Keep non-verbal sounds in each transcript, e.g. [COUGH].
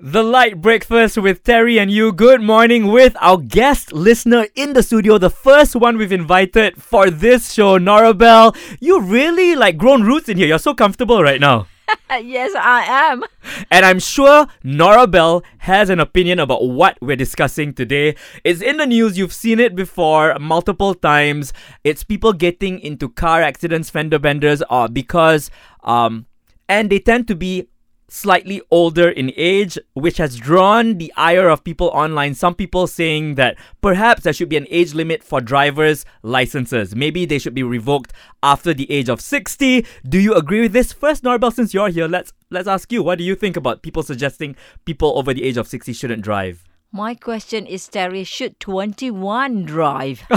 The Light Breakfast with Terry and you. Good morning with our guest listener in the studio, the first one we've invited for this show, Norabelle. You really like grown roots in here. You're so comfortable right now. [LAUGHS] yes, I am. And I'm sure Norabelle has an opinion about what we're discussing today. It's in the news, you've seen it before multiple times. It's people getting into car accidents, fender benders, uh, because um and they tend to be slightly older in age, which has drawn the ire of people online. Some people saying that perhaps there should be an age limit for drivers' licenses. Maybe they should be revoked after the age of 60. Do you agree with this? First, Norabelle, since you're here, let's let's ask you, what do you think about people suggesting people over the age of 60 shouldn't drive? My question is, Terry, should 21 drive? [LAUGHS]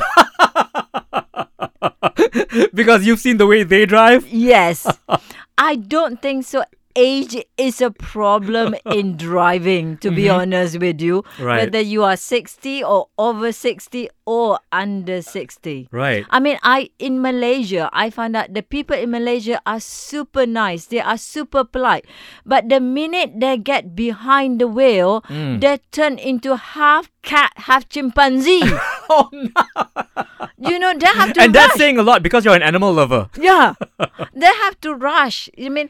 because you've seen the way they drive? yes. I don't think so age is a problem [LAUGHS] in driving, to be mm-hmm. honest with you. Right. Whether you are 60 or over 60 or under 60. Right. I mean, I in Malaysia, I find out the people in Malaysia are super nice. They are super polite. But the minute they get behind the wheel, mm. they turn into half cat, half chimpanzee. [LAUGHS] Oh no! you know, they have to And rush. that's saying a lot because you're an animal lover. Yeah. [LAUGHS] they have to rush. I mean,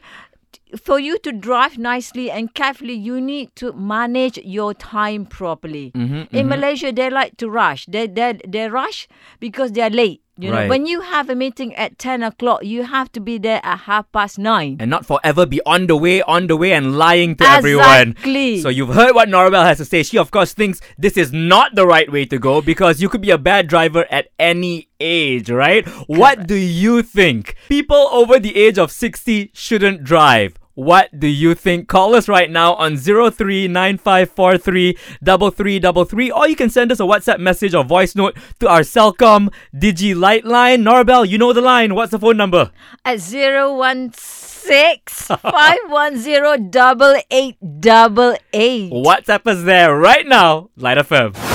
for you to drive nicely and carefully, you need to manage your time properly. Mm-hmm, In Malaysia, they like to rush. They, they, they rush because they are late. You know, when you have a meeting at 10 o'clock, you have to be there at half past nine. and not forever be on the way, on the way, and lying to everyone. Exactly. So you've heard what Norabelle has to say. She, of course, thinks this is not the right way to go because you could be a bad driver at any age, right? What do you think? People over the age of 60 shouldn't drive. What do you think? Call us right now on 0395433333 or you can send us a WhatsApp message or voice note to our Cellcom Digi Light line. Norabelle, you know the line. What's the phone number? At 016 510 8888. [LAUGHS] WhatsApp us there right now. Light FM.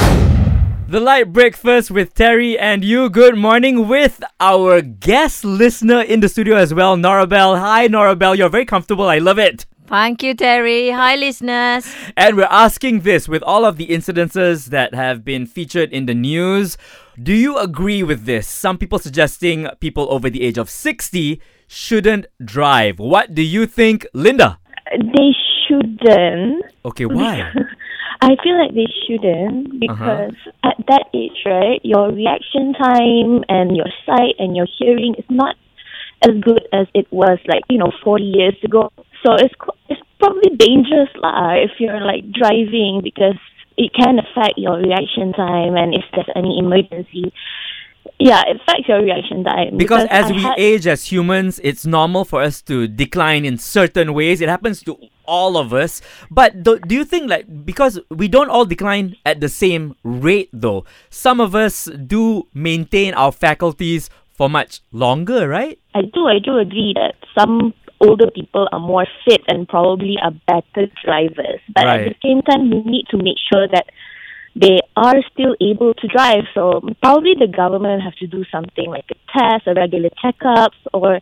The Light Breakfast with Terry and you. Good morning with our guest listener in the studio as well, Norabelle. Hi, Norabelle. You're very comfortable. I love it. Thank you, Terry. Hi, listeners. And we're asking this with all of the incidences that have been featured in the news. Do you agree with this? Some people suggesting people over the age of 60 shouldn't drive. What do you think, Linda? They shouldn't. Okay, why? [LAUGHS] I feel like they shouldn't uh-huh. because at that age, right, your reaction time and your sight and your hearing is not as good as it was like you know forty years ago. So it's it's probably dangerous lah if you're like driving because it can affect your reaction time and if there's any emergency. Yeah, it affects your reaction time Because as I we had- age as humans, it's normal for us to decline in certain ways. It happens to all of us. But do, do you think like because we don't all decline at the same rate though? Some of us do maintain our faculties for much longer, right? I do, I do agree that some older people are more fit and probably are better drivers. But Right. at the same time, we need to make sure that they are still able to drive. So probably the government have to do something like a test, a regular checkups, or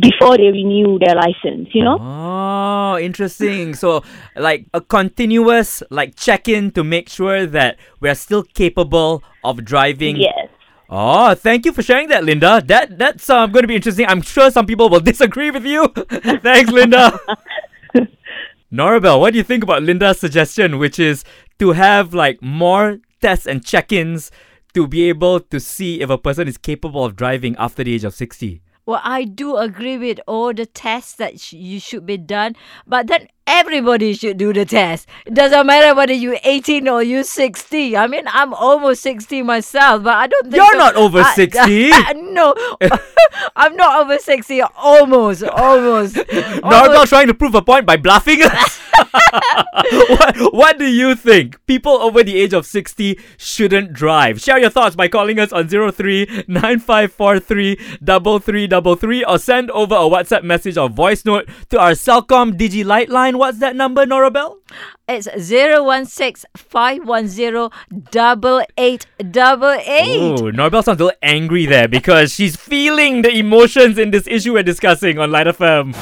before they renew their license. You know? Oh, interesting. so like a continuous like check-in to make sure that we're still capable of driving Yes. Oh, thank you for sharing that, Linda. That that's um, going to be interesting. I'm sure some people will [LAUGHS] disagree with you. [LAUGHS] Thanks, Linda. [LAUGHS] Norabelle, what do you think about Linda's suggestion, which is to have like more tests and check-ins to be able to see if a person is capable of driving after the age of 60? Well, I do agree with all the tests that sh- you should be done, but then everybody should do the test. It doesn't matter whether you're 18 or you're 60. I mean, I'm almost 60 myself, but I don't think You're not over I- 60. [LAUGHS] [LAUGHS] [LAUGHS] no, I'm not over 60. Almost, almost. Almost. trying to prove a point by bluffing us. what, what do you think? People over the age of 60 shouldn't drive. Share your thoughts by calling us on 03 9543 3333 or send over a WhatsApp message or voice note to our CelcomDigi Light line. What's that number, Norabelle? It's 016 510 8888. Ooh, Norabelle sounds a little angry there because she's feeling the emotions in this issue we're discussing on Light FM.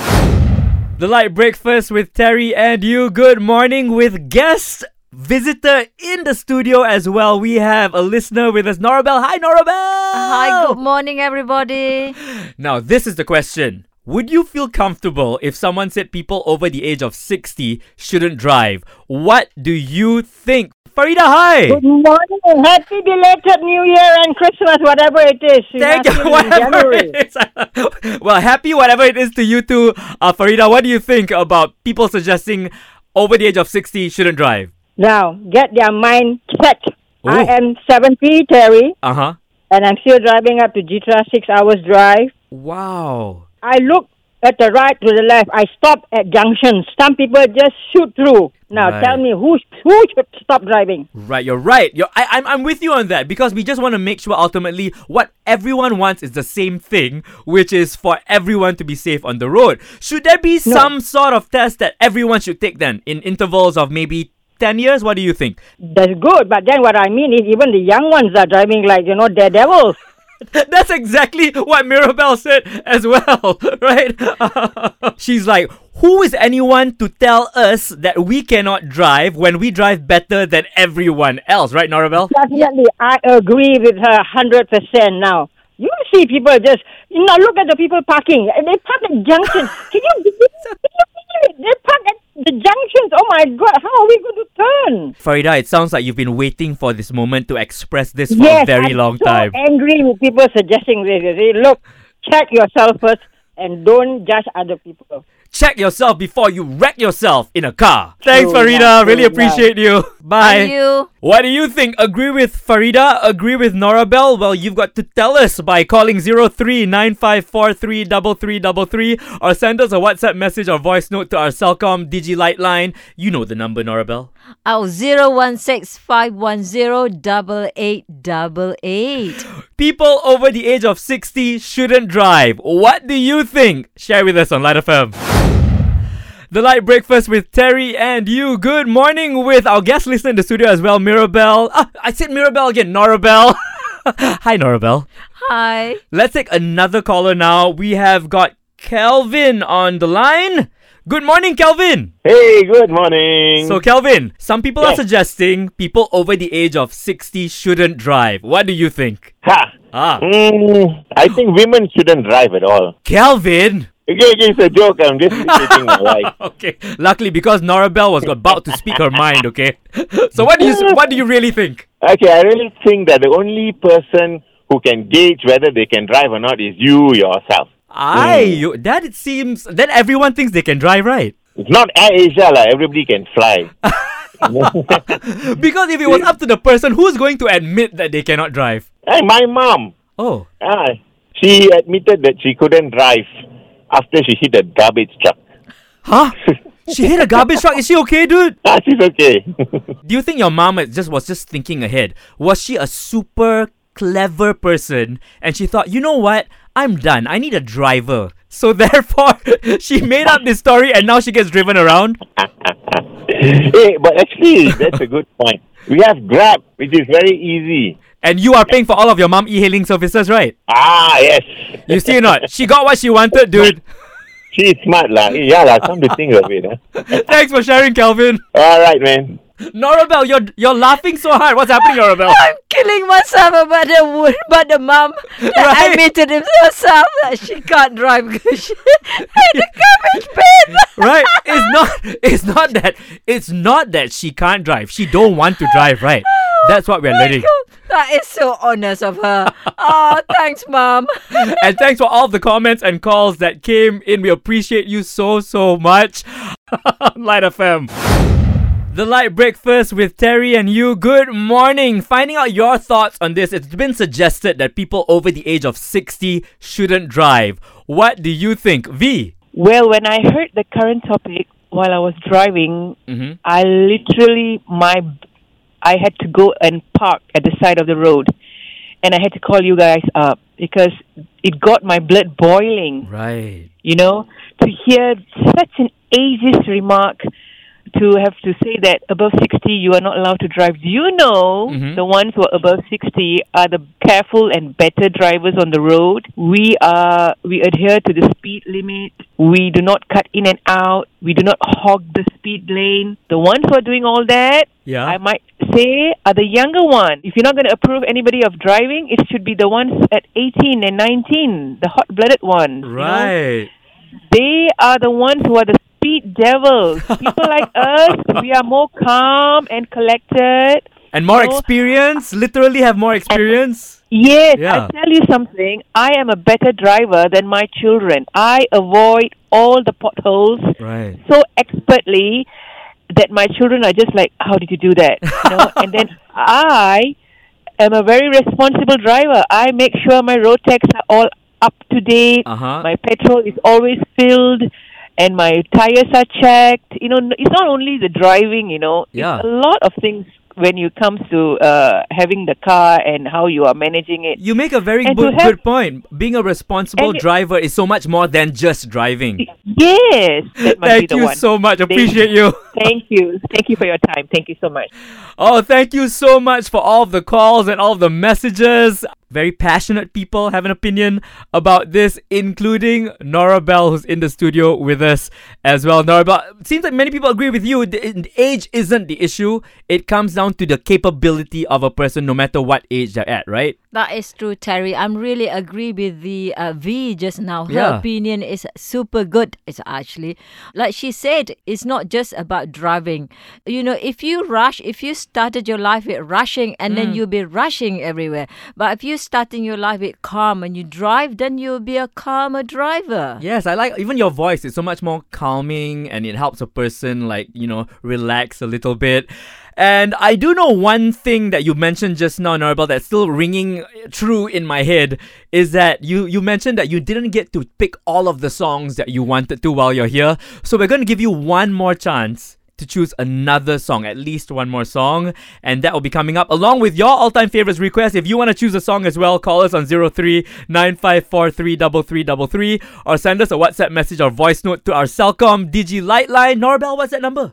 The Light Breakfast with Terry and you. Good morning with guest visitor in the studio as well. We have a listener with us, Norabelle. Hi, Norabelle. Hi, good morning, everybody. [LAUGHS] Now, this is the question. Would you feel comfortable if someone said people over the age of 60 shouldn't drive? What do you think? Farida, hi. Good morning. Happy belated New Year and Christmas, whatever it is. We Thank you. Whatever it is. [LAUGHS] well, happy whatever it is to you too. Uh, Farida, what do you think about people suggesting over the age of 60 shouldn't drive? Now, get their mind set. I Ooh. am 70, Terry, Uh huh. and I'm still driving up to Jitra, six hours drive. Wow. I look at the right to the left. I stop at junctions. Some people just shoot through. Now, Right. tell me who who should stop driving? Right, you're right. You're, I, I'm, I'm with you on that because we just want to make sure ultimately what everyone wants is the same thing, which is for everyone to be safe on the road. Should there be some sort of test that everyone should take then in intervals of maybe 10 years? What do you think? That's good, but then what I mean is even the young ones are driving like, you know, daredevils. [LAUGHS] That's exactly what Mirabelle said as well, [LAUGHS] right? [LAUGHS] She's like, who is anyone to tell us that we cannot drive when we drive better than everyone else, right, Norabelle? Definitely, I agree with her hundred percent. Now you see people just you know look at the people parking. They park at junctions. Can you? Can you believe it? They park at the junctions. Oh my God! How are we going to turn? Farida, it sounds like you've been waiting for this moment to express this for yes, a very I'm long so time. Angry with people suggesting this. You see, look, check yourself first and don't judge other people. Check yourself before you wreck yourself in a car. Thanks, True Farida. that, Really true appreciate you. Bye. Thank you. What do you think? Agree with Farida? Agree with Norabelle? Well, you've got to tell us by calling 0395433333 or send us a WhatsApp message or voice note to our CelcomDigi Light line. You know the number, Norabelle. Our 016-510-8888. People over the age of 60 shouldn't drive. What do you think? Share with us on Light FM. The Light Breakfast with Terry and you. Good morning with our guest listener in the studio as well, Mirabelle. Ah, I said Mirabelle again, Norabelle. [LAUGHS] Hi, Norabelle. Hi. Let's take another caller now. We have got Kelvin on the line. Good morning, Kelvin. Hey, good morning. So, Kelvin, some people are suggesting people over the age of 60 shouldn't drive. What do you think? ha. Ah, Mm, I think women shouldn't drive at all. Kelvin. Okay, okay, it's a joke. I'm just [LAUGHS] imitating my wife. okay. Luckily, because Norabelle was about to speak her mind. Okay. [LAUGHS] So what do you what do you really think? Okay, I really think that the only person who can gauge whether they can drive or not is you yourself. I you, that it seems then everyone thinks they can drive, right? It's not Air Asia, like, everybody can fly. [LAUGHS] Because if it was up to the person, who's going to admit that they cannot drive? hey, my mom, Oh, ah, she admitted that she couldn't drive after she hit a garbage truck. huh? She hit a garbage truck. Is she okay, dude? [LAUGHS] ah, she's okay. [LAUGHS] Do you think your mom just was just thinking ahead? Was she a super clever person and she thought, you know what? I'm done. I need a driver. [LAUGHS] So therefore, she made up this story and now she gets driven around. hey, but actually, that's a good point. We have Grab, which is very easy. And you are paying for all of your mom e-hailing services, right? Ah, yes. You see or not? She got what she wanted, dude. [LAUGHS] She's smart, lah. Yeah, lah. Come to think of it, huh? [LAUGHS] Thanks for sharing, Calvin. All right, man. Norabelle, you're you're laughing so hard. What's happening, Norabelle? [LAUGHS] I'm killing myself about the wood, but the mom Right. that admitted herself that she can't drive because she had a garbage bin. right? It's not it's not that it's not that she can't drive. She don't want to drive, right? [LAUGHS] That's what we're learning. That is so honest of her. Oh, [LAUGHS] thanks, mom. [LAUGHS] and thanks for all the comments and calls that came in. We appreciate you so, so much. Light FM. The Light Breakfast with Terry and you. Good morning. Finding out your thoughts on this. It's been suggested that people over the age of 60 shouldn't drive. What do you think? V. Well, when I heard the current topic while I was driving, Mm-hmm. I literally my I had to go and park at the side of the road, and I had to call you guys up because it got my blood boiling. Right. You know, to hear such an ageist remark to have to say that above 60 you are not allowed to drive. Do you know Mhm. the ones who are above 60 are the careful and better drivers on the road? We are we adhere to the speed limit. We do not cut in and out. We do not hog the speed lane. The ones who are doing all that, Yeah. I might say, are the younger ones. If you're not going to approve anybody of driving, it should be the ones at 18 and 19, the hot-blooded ones. you know? Right. They are the ones who are the devils. [LAUGHS] People like us, we are more calm and collected. And more No. experience, literally have more experience. Yes, Yeah. I tell you something. I am a better driver than my children. I avoid all the potholes Right. so expertly that my children are just like, "How did you do that?" You know. [LAUGHS] and then I am a very responsible driver. I make sure my road tags are all up to date. Uh-huh. My petrol is always filled. And my tires are checked. You know, it's not only the driving. You know, Yeah. it's a lot of things when you comes to uh, having the car and how you are managing it. You make a very good, have- good point. Being a responsible driver is so much more than just driving. Yes, that must be Thank you one. so much. Thank Appreciate you. [LAUGHS] Thank you. Thank you for your time. Thank you so much. Oh, thank you so much for all of the calls and all of the messages. Very passionate people have an opinion about this, including Norabelle, who's in the studio with us as well. Norabelle, seems like many people agree with you. Age isn't the issue. It comes down to the capability of a person, no matter what age they're at, right? That is true, Terry. I'm really agree with the uh, V just now. Her Yeah. opinion is super good. It's actually like she said. It's not just about driving. You know, if you rush, if you started your life with rushing, and then you'll be rushing everywhere. But if you starting your life with calm and you drive, then you'll be a calmer driver. Yes, I like even your voice is so much more calming and it helps a person like, you know, relax a little bit. And I do know one thing that you mentioned just now, Norabelle, that's still ringing true in my head is that you, you mentioned that you didn't get to pick all of the songs that you wanted to while you're here. So we're going to give you one more chance to choose another song, at least one more song, and that will be coming up along with your all-time favorites request. If you want to choose a song as well, call us on 03 9543 or send us a WhatsApp message or voice note to our CelcomDigi Lightline. Norabelle, what's that number?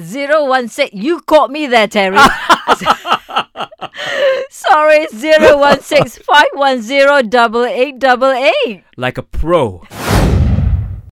Zero one six. You caught me there, Terry. [LAUGHS] Sorry, zero one six five one zero double eight double eight. Like a pro.